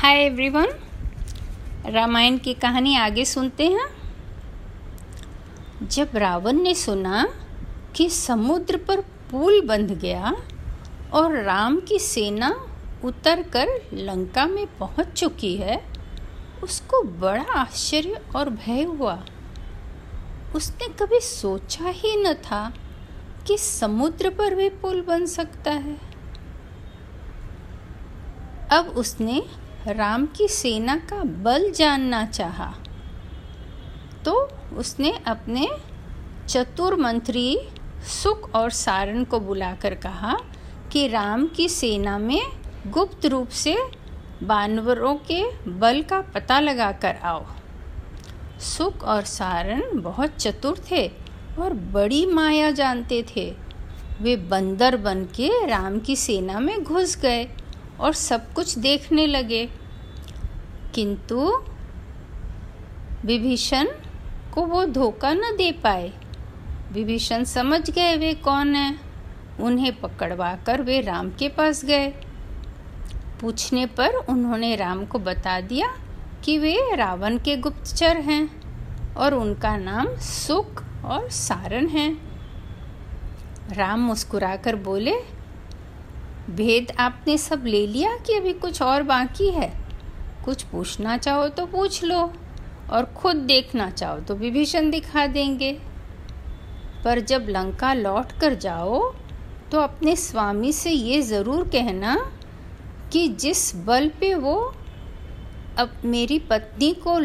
Hi everyone Ramayan की कहानी आगे सुनते हैं। जब रावण ने सुना कि समुद्र पर पुल बंध गया और राम की सेना उतरकर लंका में पहुँच चुकी है, उसको बड़ा आश्चर्य और भय हुआ। उसने कभी सोचा ही न था कि समुद्र पर भी पुल बन सकता है। अब उसने राम की सेना का बल जानना चाहा तो उसने अपने चतुर मंत्री सुख और सारण को बुलाकर कहा कि राम की सेना में गुप्त रूप से बानवरों के बल का पता लगाकर आओ। सुख और सारण बहुत चतुर थे और बड़ी माया जानते थे। वे बंदर बन के राम की सेना में घुस गए और सब कुछ देखने लगे। किंतु विभीषण को वो धोखा न दे पाए। विभीषण समझ गए वे कौन है। उन्हें पकड़वा कर वे राम के पास गए। पूछने पर उन्होंने राम को बता दिया कि वे रावण के गुप्तचर हैं और उनका नाम सुख और सारण है। राम मुस्कुराकर बोले, भेद आपने सब ले लिया कि अभी कुछ और बाकी है? कुछ पूछना चाहो तो पूछ लो और खुद देखना चाहो तो विभीषण दिखा देंगे। पर जब लंका लौट कर जाओ तो अपने स्वामी से ये ज़रूर कहना कि जिस बल पे वो अब मेरी पत्नी को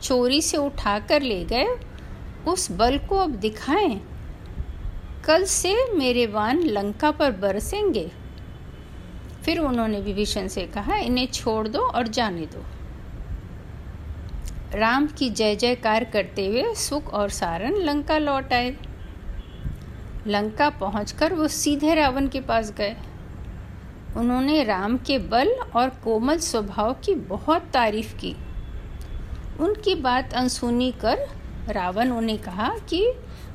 चोरी से उठा कर ले गए, उस बल को अब दिखाएँ। कल से मेरे वान लंका पर बरसेंगे। फिर उन्होंने विभीषण से कहा, इन्हें छोड़ दो और जाने दो। राम की जय जयकार करते हुए सुख और सारण लंका लौट आए। लंका पहुंचकर वो सीधे रावण के पास गए। उन्होंने राम के बल और कोमल स्वभाव की बहुत तारीफ़ की। उनकी बात अनसुनी कर रावण उन्हें कहा कि,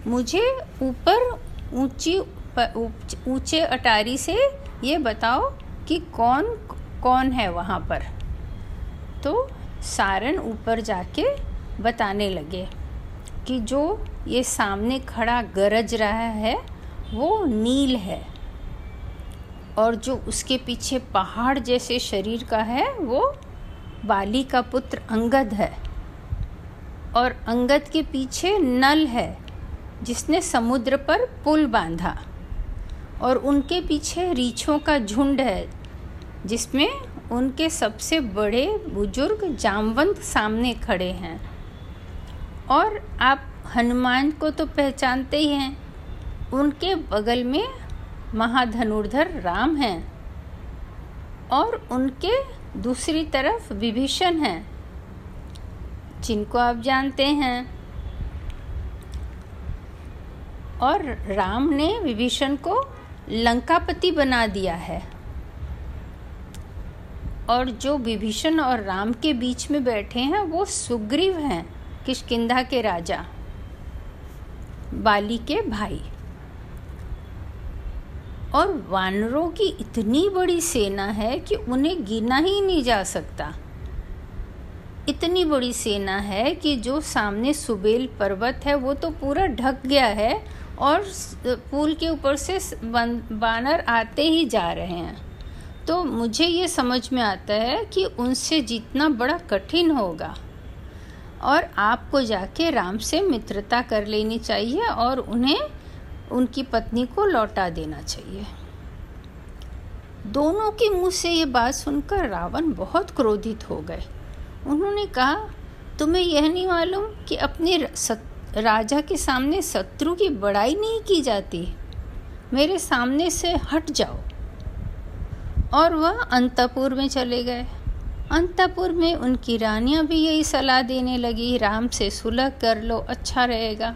मुझे ऊपर ऊँची ऊँचे अटारी से ये बताओ कि कौन कौन है वहाँ पर? तो सारन ऊपर जाके बताने लगे कि जो ये सामने खड़ा गरज रहा है, वो नील है। और जो उसके पीछे पहाड़ जैसे शरीर का है, वो बाली का पुत्र अंगद है। और अंगद के पीछे नल है, जिसने समुद्र पर पुल बांधा। और उनके पीछे रीछों का झुंड है जिसमें उनके सबसे बड़े बुज़ुर्ग जामवंत सामने खड़े हैं। और आप हनुमान को तो पहचानते ही हैं। उनके बगल में महाधनुर्धर राम हैं। और उनके दूसरी तरफ़ विभीषण हैं, जिनको आप जानते हैं। और राम ने विभीषण को लंकापति बना दिया है। और जो विभीषण और राम के बीच में बैठे हैं, वो सुग्रीव हैं किशकिंधा के राजा, बाली के भाई। और वानरों की इतनी बड़ी सेना है कि उन्हें गिना ही नहीं जा सकता। इतनी बड़ी सेना है कि जो सामने सुबेल पर्वत है, वो तो पूरा ढक गया है और पुल के ऊपर से बानर आते ही जा रहे हैं। तो मुझे ये समझ में आता है कि उनसे जीतना बड़ा कठिन होगा। और आपको जाके राम से मित्रता कर लेनी चाहिए और उन्हें, उनकी पत्नी को लौटा देना चाहिए। दोनों के मुँह से ये बात सुनकर रावण बहुत क्रोधित हो गए। उन्होंने कहा, तुम्हें यह नहीं मालूम कि अपने राजा के सामने शत्रु की बड़ाई नहीं की जाती? मेरे सामने से हट जाओ। और वह अंतपुर में चले गए। अंतपुर में उनकी रानियाँ भी यही सलाह देने लगी, राम से सुलह कर लो अच्छा रहेगा।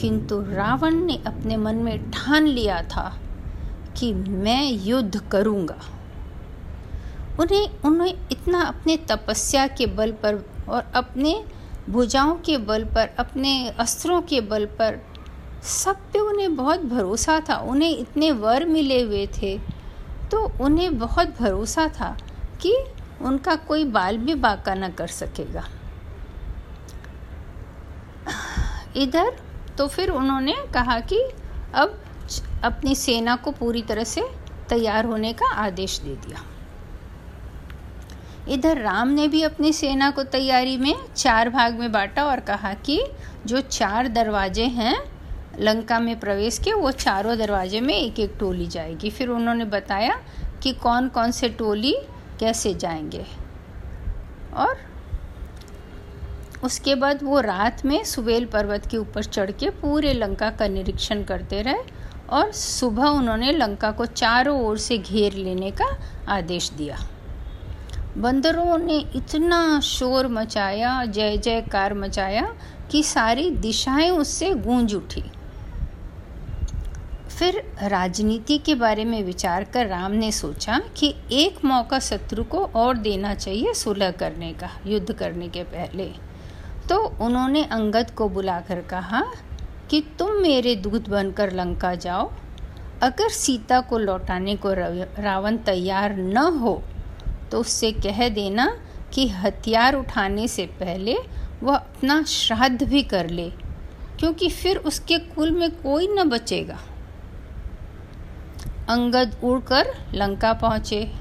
किंतु रावण ने अपने मन में ठान लिया था कि मैं युद्ध करूँगा। उन्हें उन्हें इतना अपने तपस्या के बल पर और अपने भुजाओं के बल पर, अपने अस्त्रों के बल पर सब पे उन्हें बहुत भरोसा था। उन्हें इतने वर मिले हुए थे तो उन्हें बहुत भरोसा था कि उनका कोई बाल भी बाका न कर सकेगा। इधर तो फिर उन्होंने कहा कि अब अपनी सेना को पूरी तरह से तैयार होने का आदेश दे दिया। इधर राम ने भी अपनी सेना को तैयारी में चार भाग में बांटा और कहा कि जो चार दरवाजे हैं लंका में प्रवेश के वो चारों दरवाजे में एक एक टोली जाएगी। फिर उन्होंने बताया कि कौन कौन से टोली कैसे जाएँगे। और उसके बाद वो रात में सुबेल पर्वत के ऊपर चढ़ के पूरे लंका का निरीक्षण करते रहे और सुबह उन्होंने लंका को चारों ओर से घेर लेने का आदेश दिया। बंदरों ने इतना शोर मचाया जय जयकार मचाया कि सारी दिशाएँ उससे गूंज उठी। फिर राजनीति के बारे में विचार कर राम ने सोचा कि एक मौका शत्रु को और देना चाहिए सुलह करने का, युद्ध करने के पहले। तो उन्होंने अंगद को बुलाकर कहा कि तुम मेरे दूत बनकर लंका जाओ। अगर सीता को लौटाने को रावण तैयार न हो तो उससे कह देना कि हथियार उठाने से पहले वह अपना श्राद्ध भी कर ले, क्योंकि फिर उसके कुल में कोई न बचेगा। अंगद उड़कर लंका पहुँचे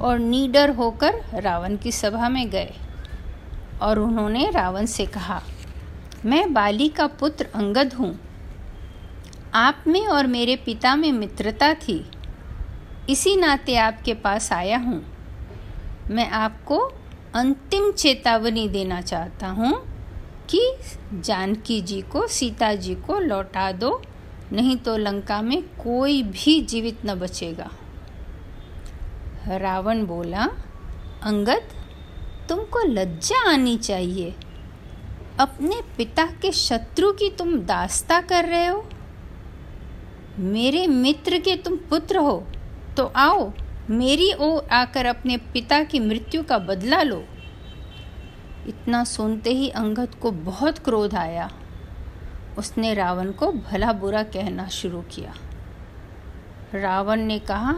और नीडर होकर रावण की सभा में गए। और उन्होंने रावण से कहा, मैं बाली का पुत्र अंगद हूँ। आप में और मेरे पिता में मित्रता थी। इसी नाते आपके पास आया हूँ। मैं आपको अंतिम चेतावनी देना चाहता हूँ कि जानकी जी को, सीता जी को लौटा दो नहीं तो लंका में कोई भी जीवित न बचेगा। रावण बोला, अंगद, तुमको लज्जा आनी चाहिए। अपने पिता के शत्रु की तुम दास्ता कर रहे हो। मेरे मित्र के तुम पुत्र हो तो आओ, मेरी ओर आकर अपने पिता की मृत्यु का बदला लो। इतना सुनते ही अंगद को बहुत क्रोध आया। उसने रावण को भला बुरा कहना शुरू किया। रावण ने कहा,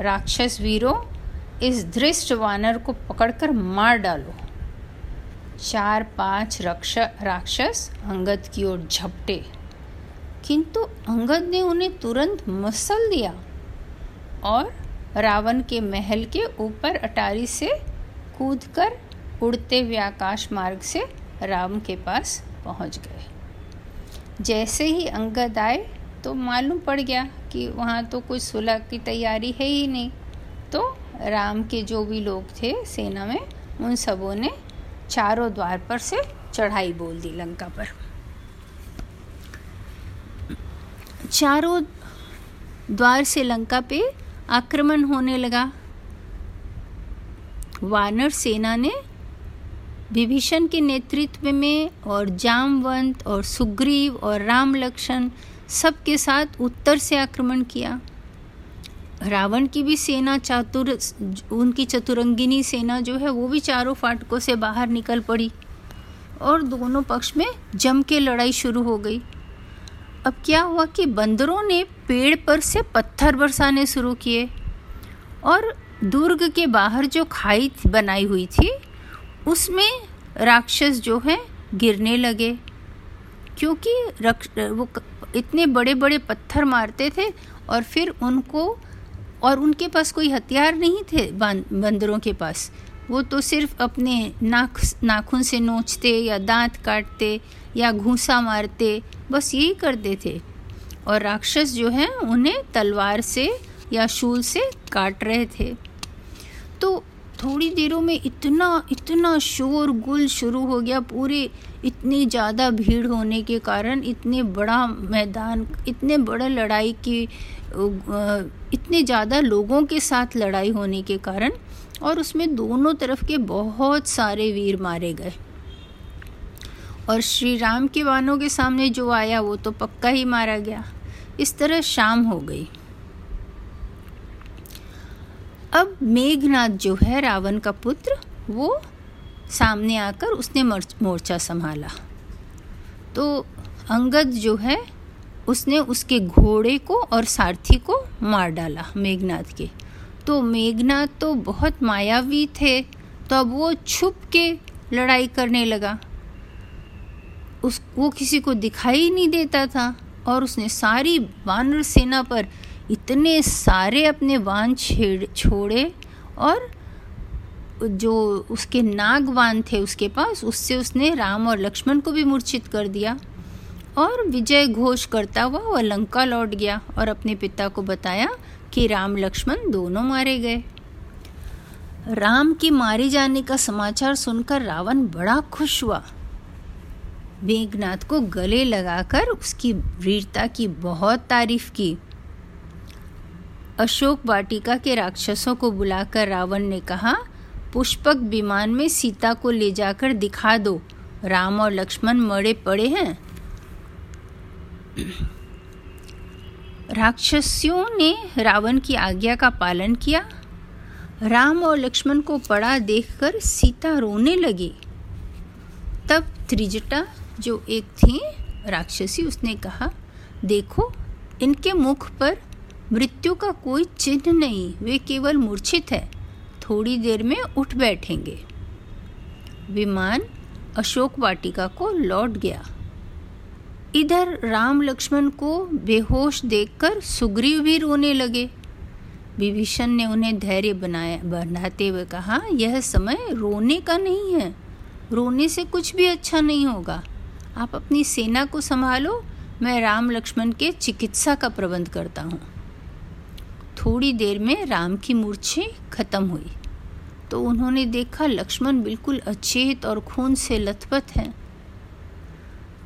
राक्षस वीरों, इस धृष्ट वानर को पकड़कर मार डालो। चार पाँच रक्ष, राक्षस अंगद की ओर झपटे। किंतु अंगद ने उन्हें तुरंत मसल दिया और रावण के महल के ऊपर अटारी से कूदकर उड़ते हुए आकाश मार्ग से राम के पास पहुँच गए। जैसे ही अंगद आए तो मालूम पड़ गया कि वहाँ तो कुछ सुलह की तैयारी है ही नहीं। तो राम के जो भी लोग थे सेना में, उन सबों ने चारों द्वार पर से चढ़ाई बोल दी लंका पर। चारों द्वार से लंका पे आक्रमण होने लगा। वानर सेना ने विभीषण के नेतृत्व में और जामवंत और सुग्रीव और राम लक्ष्मण सबके साथ उत्तर से आक्रमण किया। रावण की भी सेना चातुर, उनकी चतुरंगिनी सेना जो है, वो भी चारों फाटकों से बाहर निकल पड़ी और दोनों पक्ष में जम के लड़ाई शुरू हो गई। अब क्या हुआ कि बंदरों ने पेड़ पर से पत्थर बरसाने शुरू किए और दुर्ग के बाहर जो खाई बनाई हुई थी उसमें राक्षस जो है गिरने लगे। क्योंकि रक्ष, वो इतने बड़े बड़े पत्थर मारते थे और फिर उनको, और उनके पास कोई हथियार नहीं थे बंदरों के पास। वो तो सिर्फ़ अपने नाख नाखून से नोचते या दांत काटते या घूसा मारते, बस यही करते थे। और राक्षस जो हैं, उन्हें तलवार से या शूल से काट रहे थे। तो थोड़ी देरों में इतना इतना शोर गुल शुरू हो गया, पूरे इतनी ज़्यादा भीड़ होने के कारण, इतने बड़ा मैदान, इतने बड़ा लड़ाई की इतने ज़्यादा लोगों के साथ लड़ाई होने के कारण और उसमें दोनों तरफ़ के बहुत सारे वीर मारे गए। और श्री राम के वानों के सामने जो आया, वो तो पक्का ही मारा गया। इस तरह शाम हो गई। अब मेघनाथ जो है, रावण का पुत्र, वो सामने आकर उसने मोर्चा संभाला। तो अंगद जो है, उसने उसके घोड़े को और सारथी को मार डाला मेघनाथ के। तो मेघनाथ तो बहुत मायावी थे तो अब वो छुप के लड़ाई करने लगा। उस, वो किसी को दिखाई नहीं देता था, और उसने सारी वानर सेना पर इतने सारे अपने वान छेड़, छोड़े और जो उसके नागवान थे उसके पास, उससे उसने राम और लक्ष्मण को भी मूर्छित कर दिया। और विजय घोष करता हुआ वह लंका लौट गया और अपने पिता को बताया कि राम, लक्ष्मण दोनों मारे गए। राम के मारे जाने का समाचार सुनकर रावण बड़ा खुश हुआ। मेघनाथ को गले लगाकर उसकी वीरता की बहुत तारीफ़ की। अशोक वाटिका के राक्षसों को बुलाकर रावण ने कहा, पुष्पक विमान में सीता को ले जाकर दिखा दो। राम और लक्ष्मण मरे पड़े हैं। राक्षसियों ने रावण की आज्ञा का पालन किया। राम और लक्ष्मण को पड़ा देखकर सीता रोने लगी। तब त्रिजटा, जो एक थी, राक्षसी, उसने कहा, देखो, इनके मुख पर मृत्यु का कोई चिन्ह नहीं, वे केवल मूर्छित है। थोड़ी देर में उठ बैठेंगे। विमान अशोक वाटिका को लौट गया। इधर राम लक्ष्मण को बेहोश देखकर सुग्रीव भी रोने लगे। विभीषण ने उन्हें धैर्य बनाया, बनाते हुए कहा, यह समय रोने का नहीं है। रोने से कुछ भी अच्छा नहीं होगा। आप अपनी सेना को संभालो। मैं राम लक्ष्मण के चिकित्सा का प्रबंध करता हूँ। थोड़ी देर में राम की मूर्छे खत्म हुई। तो उन्होंने देखा लक्ष्मण बिल्कुल अचेत और खून से लथपथ हैं।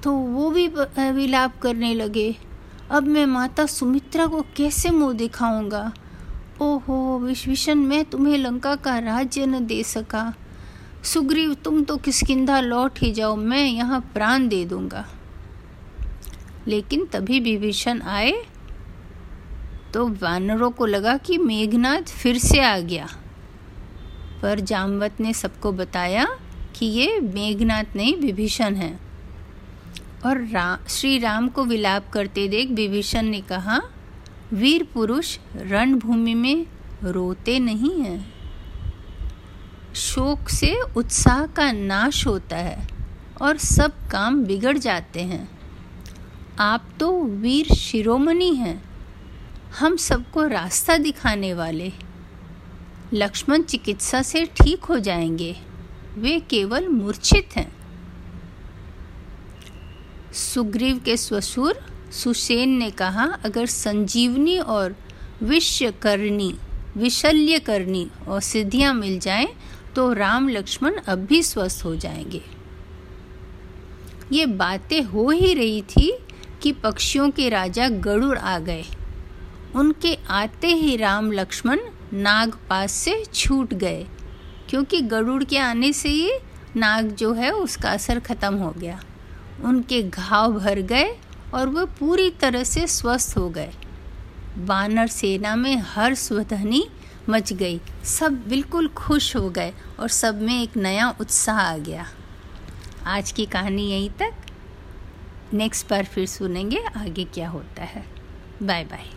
तो वो भी विलाप करने लगे। अब मैं माता सुमित्रा को कैसे मुँह दिखाऊँगा? ओहो, विश्वभीषण, मैं तुम्हें लंका का राज्य न दे सका। सुग्रीव, तुम तो किसकिंधा लौट ही जाओ, मैं यहाँ प्राण दे दूँगा। लेकिन तभी विभीषण आए तो वानरों को लगा कि मेघनाथ फिर से आ गया। पर जामवत ने सबको बताया कि ये मेघनाथ नहीं विभीषण है। और रा, श्री राम को विलाप करते देख विभीषण ने कहा वीर पुरुष रणभूमि में रोते नहीं हैं। शोक से उत्साह का नाश होता है और सब काम बिगड़ जाते हैं। आप तो वीर शिरोमणि हैं। हम सबको रास्ता दिखाने वाले। लक्ष्मण चिकित्सा से ठीक हो जाएँगे। वे केवल मूर्छित हैं। सुग्रीव के ससुर सुसेन ने कहा, अगर संजीवनी और विश्व करनी विशल्य करनी और सिद्धियाँ मिल जाएँ तो राम लक्ष्मण अब भी स्वस्थ हो जाएँगे। ये बातें हो ही रही थी कि पक्षियों के राजा गरुड़ आ गए। उनके आते ही राम लक्ष्मण नाग पास से छूट गए, क्योंकि गरुड़ के आने से ही नाग जो है उसका असर खत्म हो गया। उनके घाव भर गए और वह पूरी तरह से स्वस्थ हो गए। वानर सेना में हर स्वधनी मच गई। सब बिल्कुल खुश हो गए और सब में एक नया उत्साह आ गया। आज की कहानी यहीं तक। नेक्स्ट बार फिर सुनेंगे आगे क्या होता है। Bye bye.